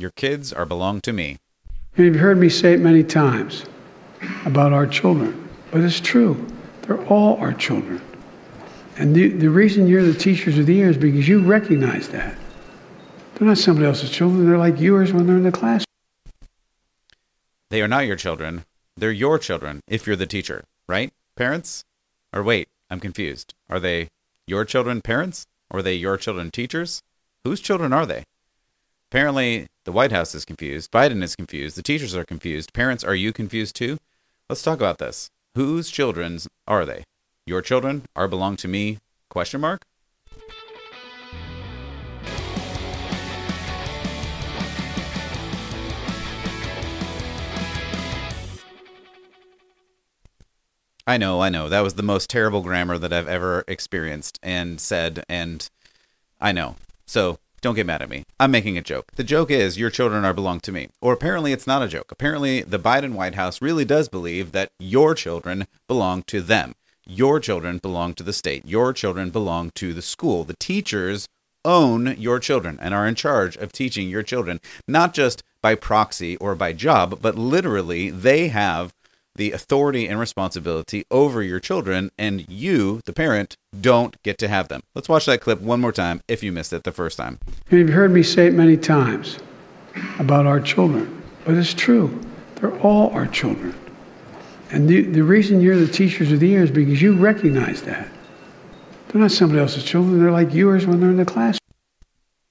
Your kids are belong to me. And you've heard me say it many times about our children, but it's true. They're all our children. And the, the reason you're the teachers of the year is because you recognize that. They're not somebody else's children. They're like yours when they're in the class. They are not your children. They're your children if you're the teacher, right? Parents? Or wait, I'm confused. Are they your children parents? Or are they your children teachers? Whose children are they? Apparently, the White House is confused. Biden is confused. The teachers are confused. Parents, are you confused too? Let's talk about this. Whose children are they? Your children are belong to me? Question mark? I know, I know. That was the most terrible grammar that I've ever experienced and said, and I know. So don't get mad at me. I'm making a joke. The joke is your children are belong to me. Or apparently it's not a joke. Apparently the Biden White House really does believe that your children belong to them. Your children belong to the state. Your children belong to the school. The teachers own your children and are in charge of teaching your children, not just by proxy or by job, but literally they have the authority and responsibility over your children, and you, the parent, don't get to have them. Let's watch that clip one more time if you missed it the first time. And you've heard me say it many times about our children, but it's true. They're all our children. And the, the reason you're the teachers of the year is because you recognize that. They're not somebody else's children. They're like yours when they're in the class.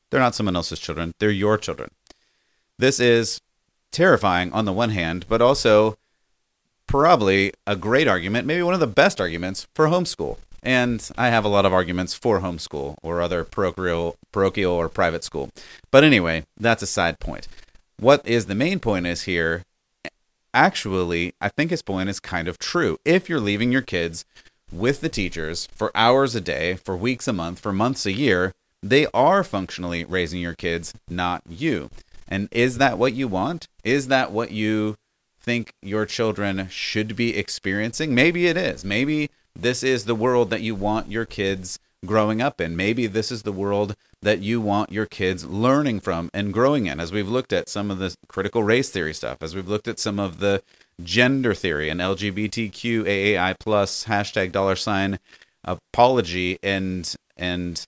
They're not someone else's children. They're your children. This is terrifying on the one hand, but also probably a great argument, maybe one of the best arguments for homeschool. And I have a lot of arguments for homeschool or other parochial, parochial or private school. But anyway, that's a side point. What is the main point is here, actually, I think his point is kind of true. If you're leaving your kids with the teachers for hours a day, for weeks a month, for months a year, they are functionally raising your kids, not you. And is that what you want? Is that what you think your children should be experiencing? Maybe it is. Maybe this is the world that you want your kids growing up in. Maybe this is the world that you want your kids learning from and growing in. As we've looked at some of the critical race theory stuff, as we've looked at some of the gender theory and LGBTQ AAI plus hashtag dollar sign apology and and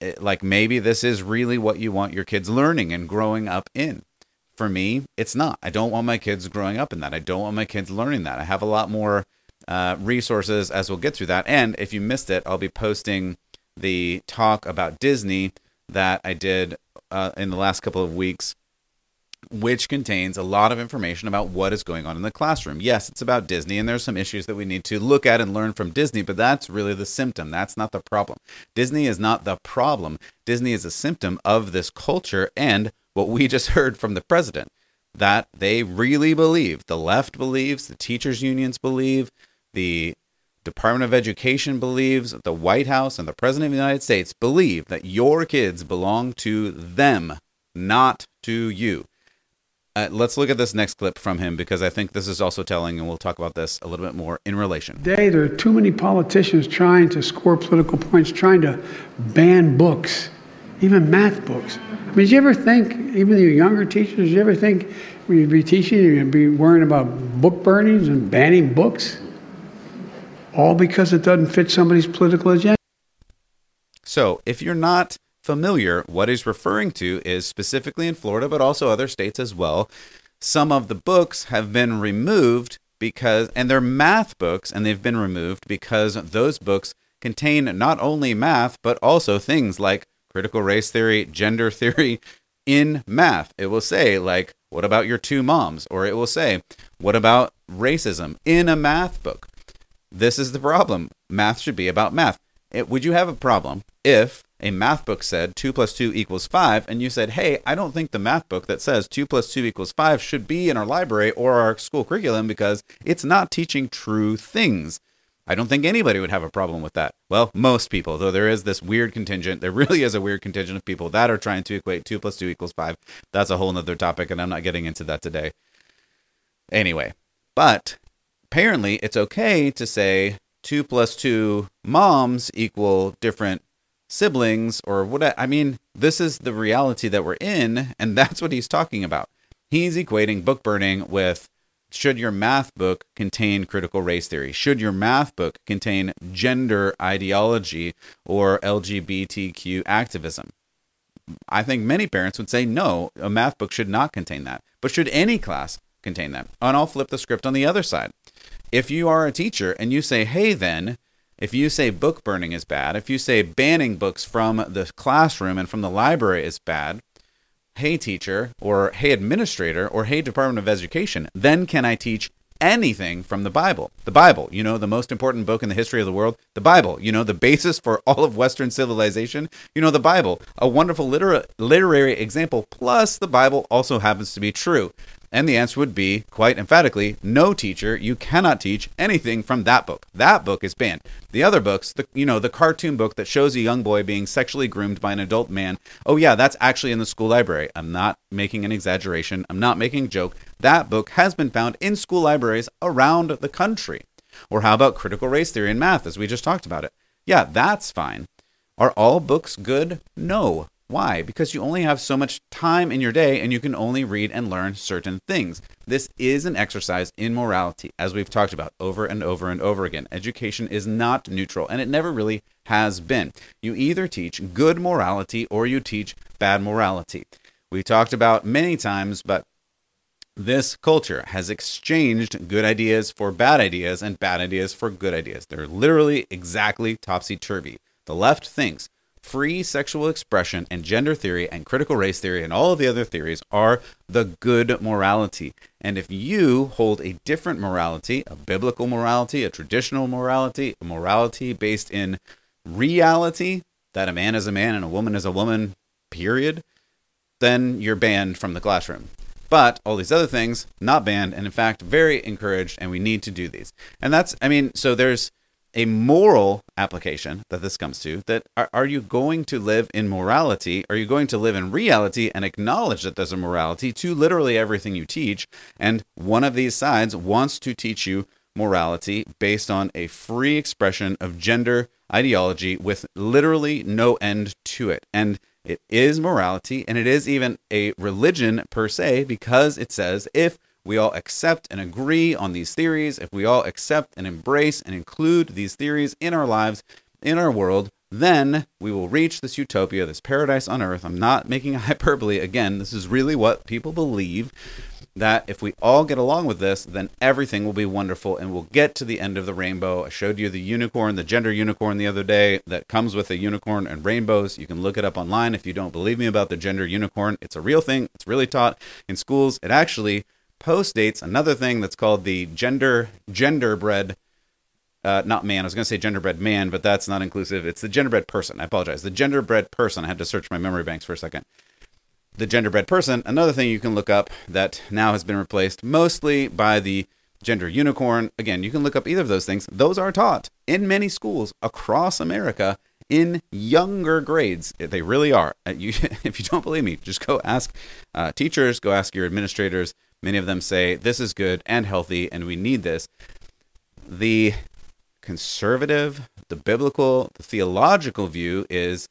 it, like maybe this is really what you want your kids learning and growing up in for me, it's not. I don't want my kids growing up in that. I don't want my kids learning that. I have a lot more uh, resources as we'll get through that. And if you missed it, I'll be posting the talk about Disney that I did uh, in the last couple of weeks, which contains a lot of information about what is going on in the classroom. Yes, it's about Disney, and there's some issues that we need to look at and learn from Disney, but that's really the symptom. That's not the problem. Disney is not the problem. Disney is a symptom of this culture and what we just heard from the president that they really believe, the left believes, the teachers' unions believe, the Department of Education believes, the White House and the President of the United States believe that your kids belong to them, not to you. Uh, let's look at this next clip from him because I think this is also telling, and we'll talk about this a little bit more in relation. Today, there are too many politicians trying to score political points, trying to ban books, even math books. I mean, did you ever think, even your younger teachers, did you ever think when you'd be teaching, you'd be worrying about book burnings and banning books? All because it doesn't fit somebody's political agenda. So, if you're not familiar, what he's referring to is specifically in Florida, but also other states as well. Some of the books have been removed because, and they're math books, and they've been removed because those books contain not only math, but also things like critical race theory, gender theory in math. It will say, like, what about your two moms? Or it will say, what about racism in a math book? This is the problem. Math should be about math. It, would you have a problem if a math book said 2 plus 2 equals 5 and you said, hey, I don't think the math book that says 2 plus 2 equals 5 should be in our library or our school curriculum because it's not teaching true things? I don't think anybody would have a problem with that. Well, most people, though there is this weird contingent, there really is a weird contingent of people that are trying to equate 2 plus 2 equals 5. That's a whole nother topic, and I'm not getting into that today. Anyway, but apparently it's okay to say 2 plus 2 moms equal different siblings or what I mean, this is the reality that we're in, and that's what he's talking about. He's equating book burning with should your math book contain critical race theory? Should your math book contain gender ideology or LGBTQ activism? I think many parents would say no, a math book should not contain that. But should any class contain that? And I'll flip the script on the other side. If you are a teacher and you say, hey, then, if you say book burning is bad, if you say banning books from the classroom and from the library is bad, hey teacher, or hey administrator, or hey Department of Education, then can I teach anything from the Bible? The Bible, you know, the most important book in the history of the world. The Bible, you know, the basis for all of Western civilization. You know, the Bible, a wonderful litera- literary example. Plus, the Bible also happens to be true. And the answer would be quite emphatically no teacher, you cannot teach anything from that book. That book is banned. The other books, the you know, the cartoon book that shows a young boy being sexually groomed by an adult man. Oh yeah, that's actually in the school library. I'm not making an exaggeration. I'm not making a joke. That book has been found in school libraries around the country. Or how about critical race theory in math as we just talked about it? Yeah, that's fine. Are all books good? No. Why? Because you only have so much time in your day and you can only read and learn certain things. This is an exercise in morality, as we've talked about over and over and over again. Education is not neutral, and it never really has been. You either teach good morality or you teach bad morality. We talked about many times, but this culture has exchanged good ideas for bad ideas and bad ideas for good ideas. They're literally exactly topsy turvy. The left thinks free sexual expression and gender theory and critical race theory and all of the other theories are the good morality. And if you hold a different morality, a biblical morality, a traditional morality, a morality based in reality, that a man is a man and a woman is a woman, period, then you're banned from the classroom. But all these other things, not banned, and in fact, very encouraged, and we need to do these. And that's, I mean, so there's a moral application that this comes to that are, are, you going to live in morality? Are you going to live in reality and acknowledge that there's a morality to literally everything you teach? And one of these sides wants to teach you morality based on a free expression of gender ideology with literally no end to it. And it is morality and it is even a religion per se because it says if we all accept and agree on these theories, if we all accept and embrace and include these theories in our lives, in our world, then we will reach this utopia, this paradise on earth. I'm not making a hyperbole. Again, this is really what people believe that if we all get along with this, then everything will be wonderful and we'll get to the end of the rainbow. I showed you the unicorn, the gender unicorn the other day that comes with a unicorn and rainbows. You can look it up online if you don't believe me about the gender unicorn. It's a real thing, it's really taught in schools. It actually post dates another thing that's called the gender genderbread uh, not man. I was going to say genderbread man, but that's not inclusive. It's the genderbread person. I apologize. The genderbread person. I had to search my memory banks for a second. The genderbread person. Another thing you can look up that now has been replaced mostly by the gender unicorn. Again, you can look up either of those things. Those are taught in many schools across America in younger grades. They really are. Uh, you, if you don't believe me, just go ask uh, teachers, go ask your administrators Many of them say this is good and healthy and we need this. The conservative, the biblical, the theological view is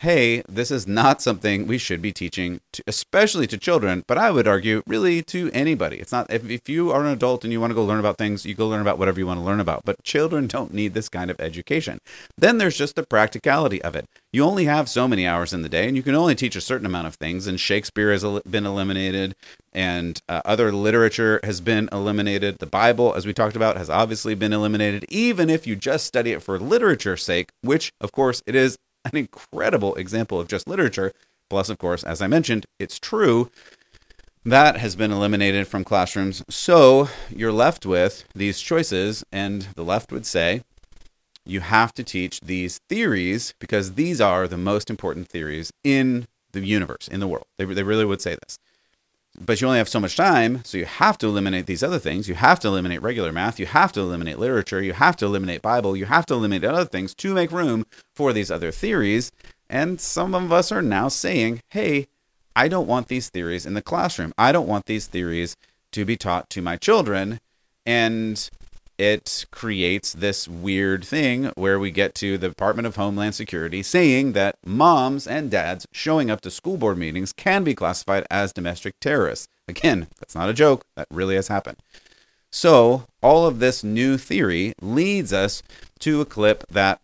hey, this is not something we should be teaching, to, especially to children, but I would argue really to anybody. It's not, if, if you are an adult and you want to go learn about things, you go learn about whatever you want to learn about, but children don't need this kind of education. Then there's just the practicality of it. You only have so many hours in the day, and you can only teach a certain amount of things, and Shakespeare has been eliminated, and uh, other literature has been eliminated. The Bible, as we talked about, has obviously been eliminated, even if you just study it for literature's sake, which, of course, it is an incredible example of just literature. Plus, of course, as I mentioned, it's true. That has been eliminated from classrooms. So you're left with these choices, and the left would say you have to teach these theories because these are the most important theories in the universe, in the world. They, they really would say this but you only have so much time, so you have to eliminate these other things. You have to eliminate regular math. You have to eliminate literature. You have to eliminate Bible. You have to eliminate other things to make room for these other theories. And some of us are now saying, hey, I don't want these theories in the classroom. I don't want these theories to be taught to my children. And it creates this weird thing where we get to the Department of Homeland Security saying that moms and dads showing up to school board meetings can be classified as domestic terrorists. Again, that's not a joke, that really has happened. So, all of this new theory leads us to a clip that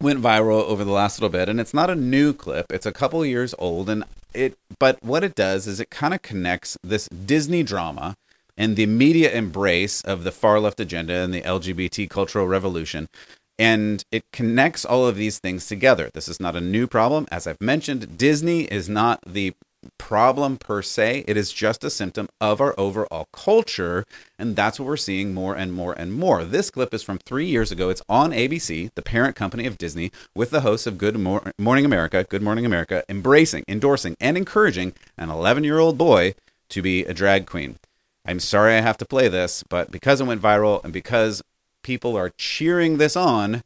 went viral over the last little bit and it's not a new clip it's a couple years old and it but what it does is it kind of connects this disney drama and the media embrace of the far left agenda and the lgbt cultural revolution and it connects all of these things together this is not a new problem as i've mentioned disney is not the problem per se. It is just a symptom of our overall culture. And that's what we're seeing more and more and more. This clip is from three years ago. It's on ABC, the parent company of Disney, with the hosts of Good Mor- Morning America, Good Morning America, embracing, endorsing, and encouraging an 11 year old boy to be a drag queen. I'm sorry I have to play this, but because it went viral and because people are cheering this on,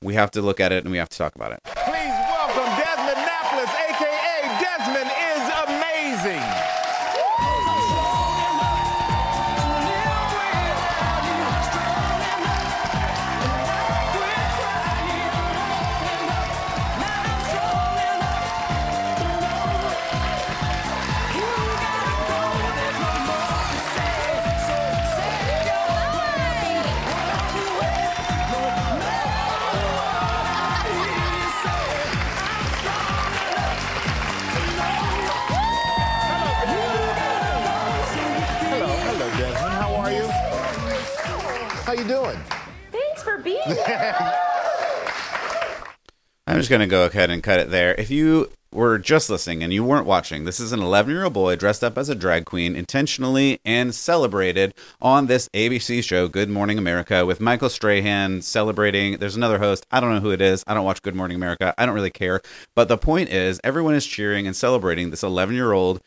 we have to look at it and we have to talk about it. Going to go ahead and cut it there. If you were just listening and you weren't watching, this is an 11 year old boy dressed up as a drag queen, intentionally and celebrated on this ABC show, Good Morning America, with Michael Strahan celebrating. There's another host. I don't know who it is. I don't watch Good Morning America. I don't really care. But the point is, everyone is cheering and celebrating this 11 year old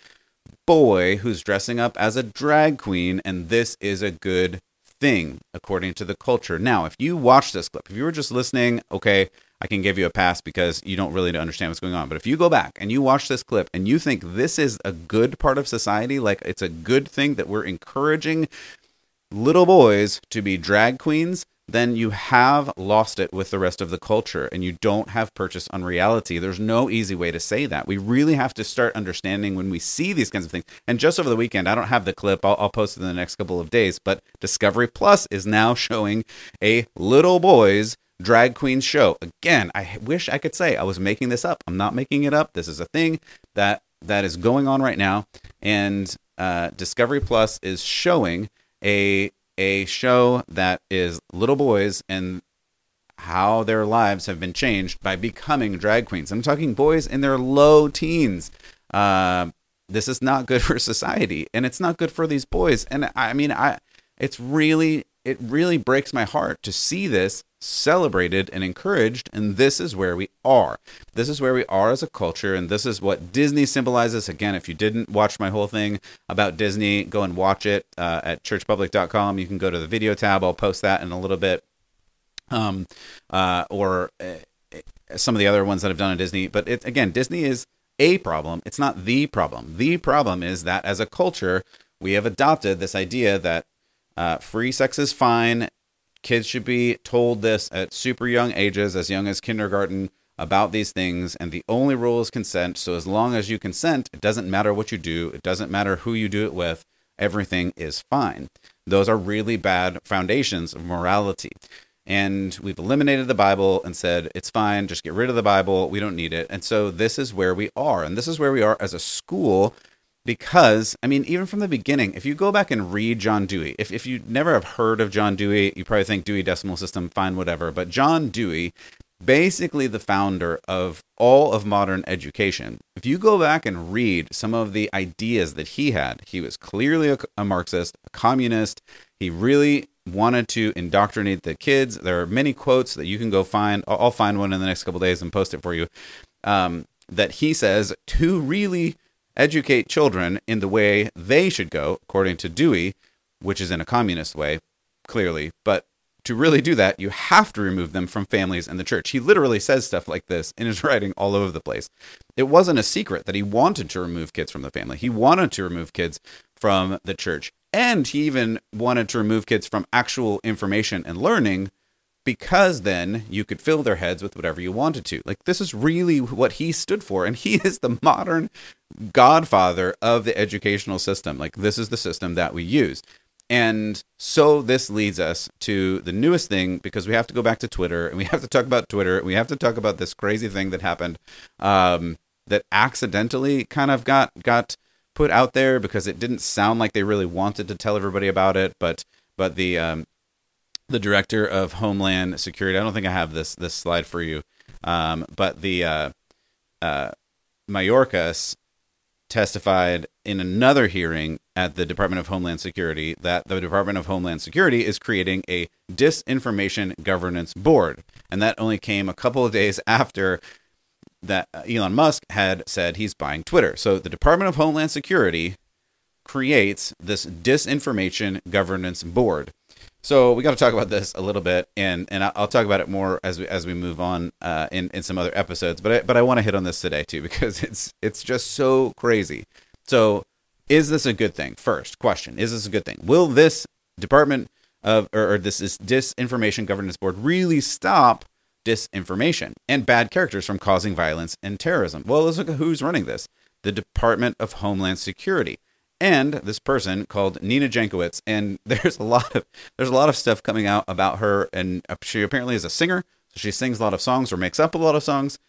boy who's dressing up as a drag queen, and this is a good thing according to the culture. Now, if you watch this clip, if you were just listening, okay, I can give you a pass because you don't really understand what's going on. But if you go back and you watch this clip and you think this is a good part of society, like it's a good thing that we're encouraging little boys to be drag queens, then you have lost it with the rest of the culture and you don't have purchase on reality. There's no easy way to say that. We really have to start understanding when we see these kinds of things. And just over the weekend, I don't have the clip, I'll, I'll post it in the next couple of days, but Discovery Plus is now showing a little boy's drag queen show. Again, I wish I could say I was making this up. I'm not making it up. This is a thing that that is going on right now, and uh, Discovery Plus is showing a a show that is little boys and how their lives have been changed by becoming drag queens. I'm talking boys in their low teens. Uh, this is not good for society, and it's not good for these boys. And I mean, I it's really it really breaks my heart to see this celebrated and encouraged. And this is where we are. This is where we are as a culture. And this is what Disney symbolizes. Again, if you didn't watch my whole thing about Disney, go and watch it uh, at churchpublic.com. You can go to the video tab. I'll post that in a little bit. Um, uh, or uh, some of the other ones that I've done on Disney. But it, again, Disney is a problem. It's not the problem. The problem is that as a culture, we have adopted this idea that uh, free sex is fine kids should be told this at super young ages, as young as kindergarten, about these things. And the only rule is consent. So as long as you consent, it doesn't matter what you do, it doesn't matter who you do it with, everything is fine. Those are really bad foundations of morality. And we've eliminated the Bible and said, it's fine, just get rid of the Bible. We don't need it. And so this is where we are. And this is where we are as a school because I mean, even from the beginning, if you go back and read John Dewey, if, if you never have heard of John Dewey, you probably think Dewey Decimal System, fine, whatever. But John Dewey, basically the founder of all of modern education, if you go back and read some of the ideas that he had, he was clearly a, a Marxist, a communist. He really wanted to indoctrinate the kids. There are many quotes that you can go find. I'll, I'll find one in the next couple days and post it for you. Um, that he says to really educate children in the way they should go, according to Dewey, which is in a communist way, clearly. But to really do that, you have to remove them from families and the church. He literally says stuff like this in his writing all over the place. It wasn't a secret that he wanted to remove kids from the family, he wanted to remove kids from the church. And he even wanted to remove kids from actual information and learning because then you could fill their heads with whatever you wanted to. Like, this is really what he stood for. And he is the modern godfather of the educational system. Like, this is the system that we use. And so this leads us to the newest thing because we have to go back to Twitter and we have to talk about Twitter. We have to talk about this crazy thing that happened um, that accidentally kind of got got put out there because it didn't sound like they really wanted to tell everybody about it. But but the um, the director of Homeland Security. I don't think I have this this slide for you, um, but the uh, uh, Mayorkas testified in another hearing at the Department of Homeland Security that the Department of Homeland Security is creating a disinformation governance board, and that only came a couple of days after that Elon Musk had said he's buying Twitter. So the Department of Homeland Security creates this disinformation governance board. So we got to talk about this a little bit, and and I'll talk about it more as we as we move on uh, in in some other episodes. But I, but I want to hit on this today too because it's it's just so crazy. So is this a good thing? First question: Is this a good thing? Will this Department of or, or this, this disinformation governance board really stop disinformation and bad characters from causing violence and terrorism? Well, let's look at who's running this: the Department of Homeland Security and this person called Nina Jankowicz. And there's a lot of there's a lot of stuff coming out about her, and she apparently is a singer, so she sings a lot of songs or makes up a lot of songs.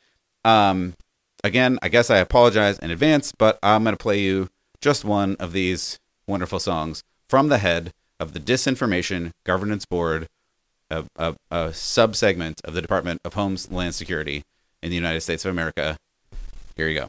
Um, again, I guess I apologize in advance, but I'm gonna play you just one of these wonderful songs from the head of the Disinformation Governance Board, a, a, a sub segment of the Department of Homeland Security in the United States of America. Here you go.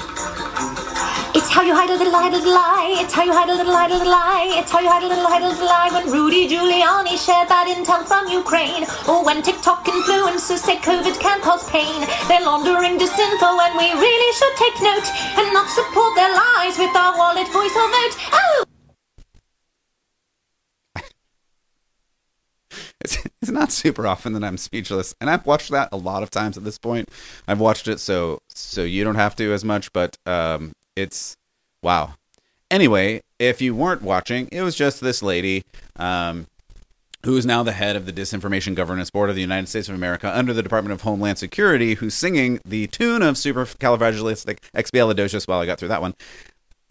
It's how you hide a little, hide a little lie. It's how you hide a little, hide a little lie. It's how you hide a little, hide a little lie. When Rudy Giuliani shared bad intel from Ukraine, or when TikTok influencers say COVID can cause pain, they're laundering disinfo, and we really should take note and not support their lies with our wallet, voice, or vote. Oh. It's not super often that I'm speechless, and I've watched that a lot of times at this point. I've watched it so so you don't have to as much, but um, it's wow. Anyway, if you weren't watching, it was just this lady um, who is now the head of the Disinformation Governance Board of the United States of America under the Department of Homeland Security, who's singing the tune of Supercalifragilisticexpialidocious while I got through that one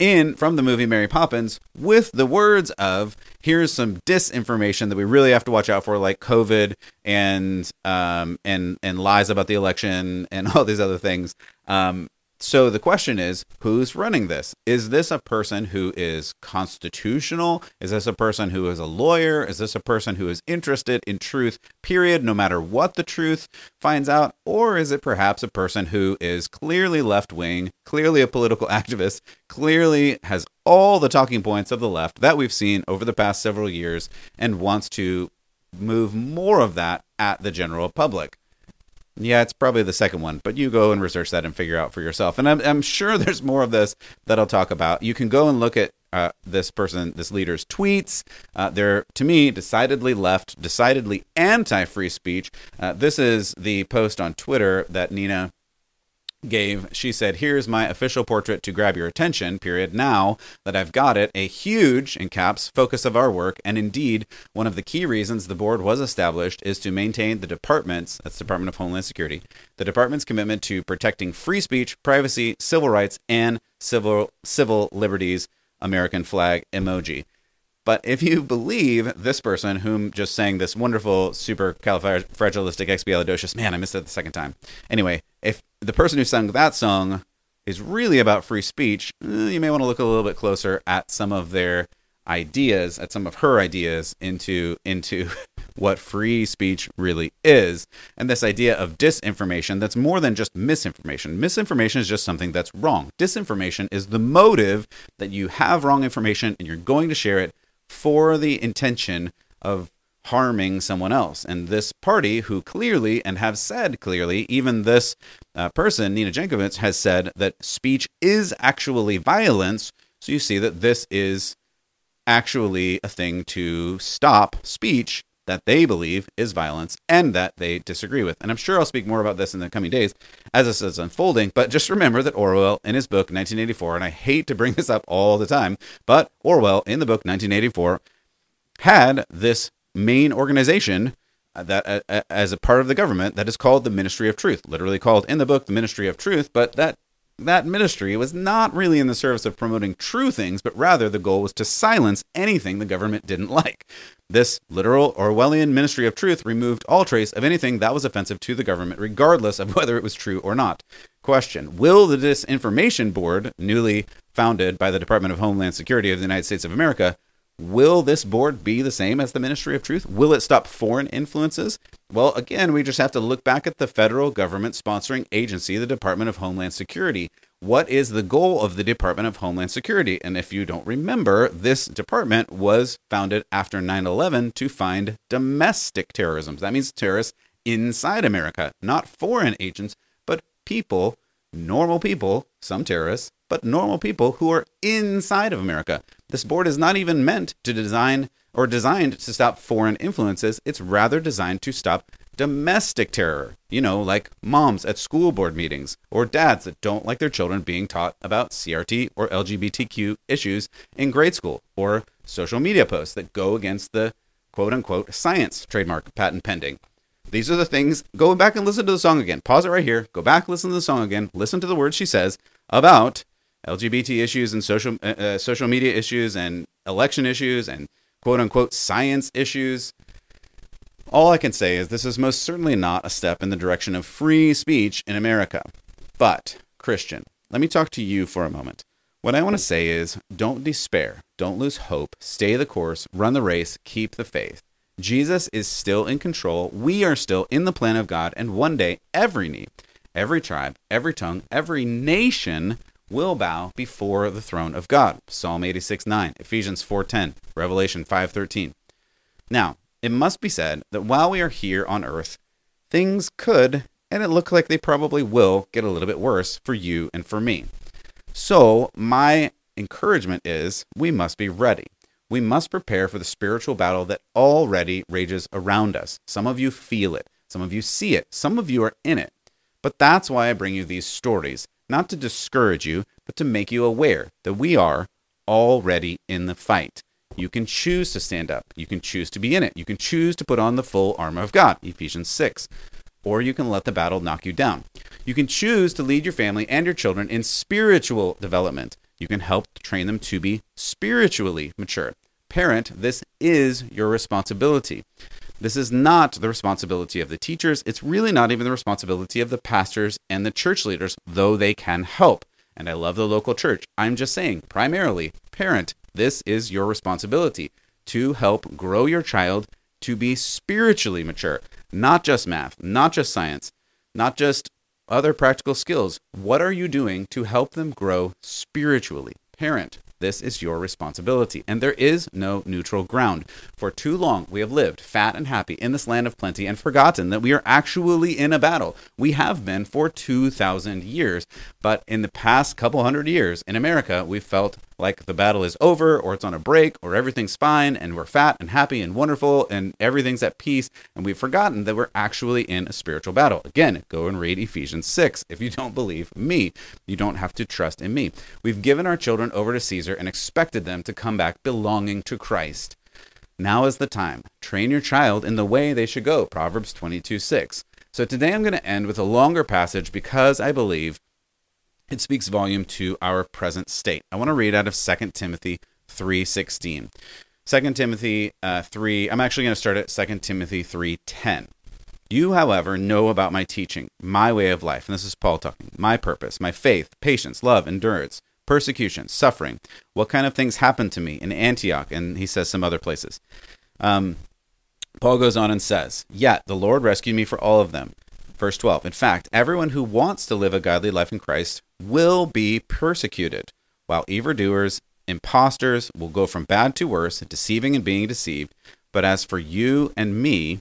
in from the movie Mary Poppins with the words of here's some disinformation that we really have to watch out for like covid and um and and lies about the election and all these other things um so the question is who's running this? Is this a person who is constitutional? Is this a person who is a lawyer? Is this a person who is interested in truth period no matter what the truth finds out? Or is it perhaps a person who is clearly left wing clearly a political activist clearly has all the talking points of the left that we've seen over the past several years and wants to move more of that at the general public yeah, it's probably the second one, but you go and research that and figure out for yourself. And I'm, I'm sure there's more of this that I'll talk about. You can go and look at uh, this person, this leader's tweets. Uh, they're, to me, decidedly left, decidedly anti free speech. Uh, this is the post on Twitter that Nina gave she said here's my official portrait to grab your attention period now that i've got it a huge in caps focus of our work and indeed one of the key reasons the board was established is to maintain the department's that's department of homeland security the department's commitment to protecting free speech privacy civil rights and civil civil liberties american flag emoji but if you believe this person, whom just sang this wonderful supercalifragilisticexpialidocious, man, I missed it the second time. Anyway, if the person who sang that song is really about free speech, eh, you may want to look a little bit closer at some of their ideas, at some of her ideas into into what free speech really is, and this idea of disinformation that's more than just misinformation. Misinformation is just something that's wrong. Disinformation is the motive that you have wrong information and you're going to share it for the intention of harming someone else. And this party, who clearly and have said clearly, even this uh, person, Nina Jankowicz, has said that speech is actually violence. So you see that this is actually a thing to stop speech that they believe is violence and that they disagree with. And I'm sure I'll speak more about this in the coming days as this is unfolding. But just remember that Orwell, in his book 1984, and I hate to bring this up all the time, but Orwell, in the book 1984, had this main organization that uh, uh, as a part of the government that is called the Ministry of Truth, literally called in the book the Ministry of Truth, but that that ministry was not really in the service of promoting true things, but rather the goal was to silence anything the government didn't like. This literal Orwellian Ministry of Truth removed all trace of anything that was offensive to the government, regardless of whether it was true or not. Question Will the Disinformation Board, newly founded by the Department of Homeland Security of the United States of America, Will this board be the same as the Ministry of Truth? Will it stop foreign influences? Well, again, we just have to look back at the federal government sponsoring agency, the Department of Homeland Security. What is the goal of the Department of Homeland Security? And if you don't remember, this department was founded after 9 11 to find domestic terrorism. That means terrorists inside America, not foreign agents, but people, normal people, some terrorists, but normal people who are inside of America. This board is not even meant to design or designed to stop foreign influences. It's rather designed to stop domestic terror. You know, like moms at school board meetings or dads that don't like their children being taught about CRT or LGBTQ issues in grade school or social media posts that go against the quote unquote science trademark patent pending. These are the things. Go back and listen to the song again. Pause it right here. Go back, listen to the song again. Listen to the words she says about LGBT issues and social uh, uh, social media issues and election issues and quote unquote science issues. All I can say is this is most certainly not a step in the direction of free speech in America. But, Christian, let me talk to you for a moment. What I want to say is don't despair, don't lose hope, stay the course, run the race, keep the faith. Jesus is still in control. We are still in the plan of God, and one day every knee, every tribe, every tongue, every nation will bow before the throne of God. Psalm 86 9, Ephesians 4:10, Revelation 5:13. Now, it must be said that while we are here on earth, things could, and it looks like they probably will, get a little bit worse for you and for me. So, my encouragement is we must be ready. We must prepare for the spiritual battle that already rages around us. Some of you feel it, some of you see it, some of you are in it. But that's why I bring you these stories not to discourage you, but to make you aware that we are already in the fight. You can choose to stand up. You can choose to be in it. You can choose to put on the full armor of God, Ephesians 6. Or you can let the battle knock you down. You can choose to lead your family and your children in spiritual development. You can help train them to be spiritually mature. Parent, this is your responsibility. This is not the responsibility of the teachers. It's really not even the responsibility of the pastors and the church leaders, though they can help. And I love the local church. I'm just saying, primarily, parent, this is your responsibility to help grow your child to be spiritually mature, not just math, not just science, not just other practical skills. What are you doing to help them grow spiritually? Parent, this is your responsibility. And there is no neutral ground. For too long, we have lived fat and happy in this land of plenty and forgotten that we are actually in a battle. We have been for 2,000 years. But in the past couple hundred years in America, we felt like the battle is over or it's on a break or everything's fine and we're fat and happy and wonderful and everything's at peace and we've forgotten that we're actually in a spiritual battle. Again, go and read Ephesians 6 if you don't believe me. You don't have to trust in me. We've given our children over to Caesar and expected them to come back belonging to Christ. Now is the time. Train your child in the way they should go. Proverbs 22 6. So today I'm going to end with a longer passage because I believe it speaks volume to our present state. I want to read out of 2 Timothy 3:16. 2 Timothy uh, 3, I'm actually going to start at 2 Timothy 3:10. You, however, know about my teaching, my way of life, and this is Paul talking, my purpose, my faith, patience, love, endurance, persecution, suffering, what kind of things happened to me in Antioch, and he says some other places. Um, Paul goes on and says, Yet the Lord rescued me for all of them. Verse 12 In fact, everyone who wants to live a godly life in Christ will be persecuted, while evildoers, impostors will go from bad to worse, deceiving and being deceived. But as for you and me,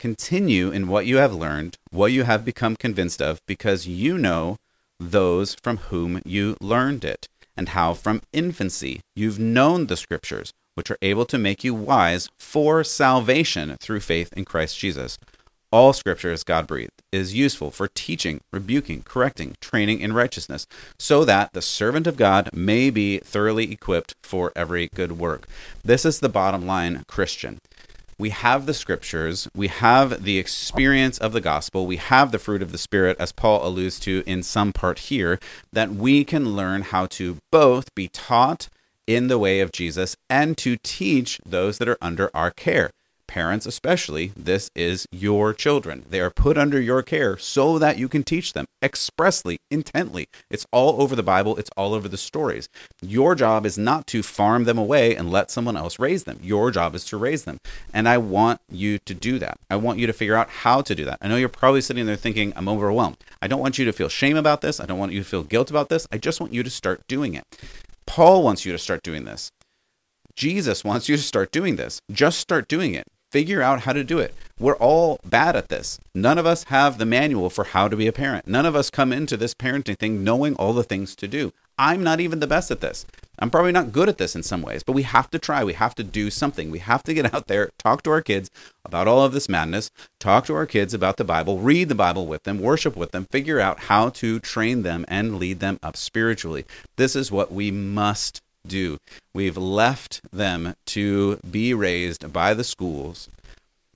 continue in what you have learned, what you have become convinced of, because you know those from whom you learned it, and how from infancy you've known the Scriptures, which are able to make you wise for salvation through faith in Christ Jesus. All scripture is God breathed, is useful for teaching, rebuking, correcting, training in righteousness, so that the servant of God may be thoroughly equipped for every good work. This is the bottom line, Christian. We have the scriptures, we have the experience of the gospel, we have the fruit of the Spirit, as Paul alludes to in some part here, that we can learn how to both be taught in the way of Jesus and to teach those that are under our care parents especially, this is your children. They are put under your care so that you can teach them expressly, intently. It's all over the Bible, it's all over the stories. Your job is not to farm them away and let someone else raise them. Your job is to raise them. And I want you to do that. I want you to figure out how to do that. I know you're probably sitting there thinking, I'm overwhelmed. I don't want you to feel shame about this. I don't want you to feel guilt about this. I just want you to start doing it. Paul wants you to start doing this. Jesus wants you to start doing this. Just start doing it figure out how to do it. We're all bad at this. None of us have the manual for how to be a parent. None of us come into this parenting thing knowing all the things to do. I'm not even the best at this. I'm probably not good at this in some ways, but we have to try. We have to do something. We have to get out there, talk to our kids about all of this madness, talk to our kids about the Bible, read the Bible with them, worship with them, figure out how to train them and lead them up spiritually. This is what we must do. We've left them to be raised by the schools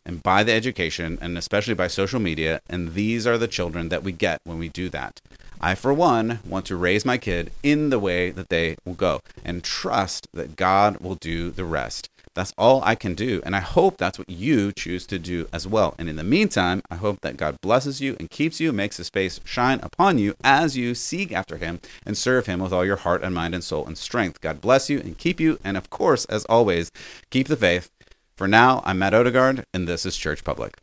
and by the education and especially by social media. And these are the children that we get when we do that. I, for one, want to raise my kid in the way that they will go and trust that God will do the rest. That's all I can do. And I hope that's what you choose to do as well. And in the meantime, I hope that God blesses you and keeps you, makes his face shine upon you as you seek after him and serve him with all your heart and mind and soul and strength. God bless you and keep you. And of course, as always, keep the faith. For now, I'm Matt Odegaard, and this is Church Public.